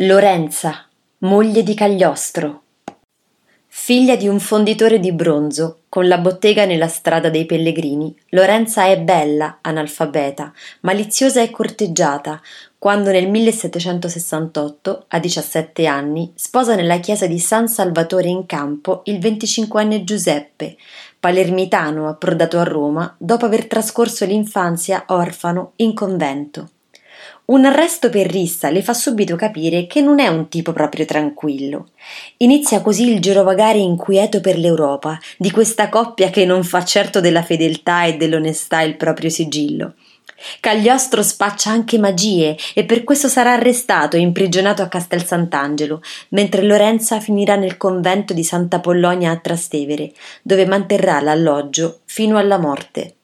Lorenza, moglie di Cagliostro. Figlia di un fonditore di bronzo, con la bottega nella strada dei Pellegrini, Lorenza è bella, analfabeta, maliziosa e corteggiata, quando nel 1768, a 17 anni, sposa nella chiesa di San Salvatore in Campo il venticinquenne Giuseppe, palermitano approdato a Roma dopo aver trascorso l'infanzia orfano in convento. Un arresto per rissa le fa subito capire che non è un tipo proprio tranquillo. Inizia così il girovagare inquieto per l'Europa di questa coppia che non fa certo della fedeltà e dell'onestà il proprio sigillo. Cagliostro spaccia anche magie e per questo sarà arrestato e imprigionato a Castel Sant'Angelo, mentre Lorenza finirà nel convento di Santa Pollonia a Trastevere, dove manterrà l'alloggio fino alla morte.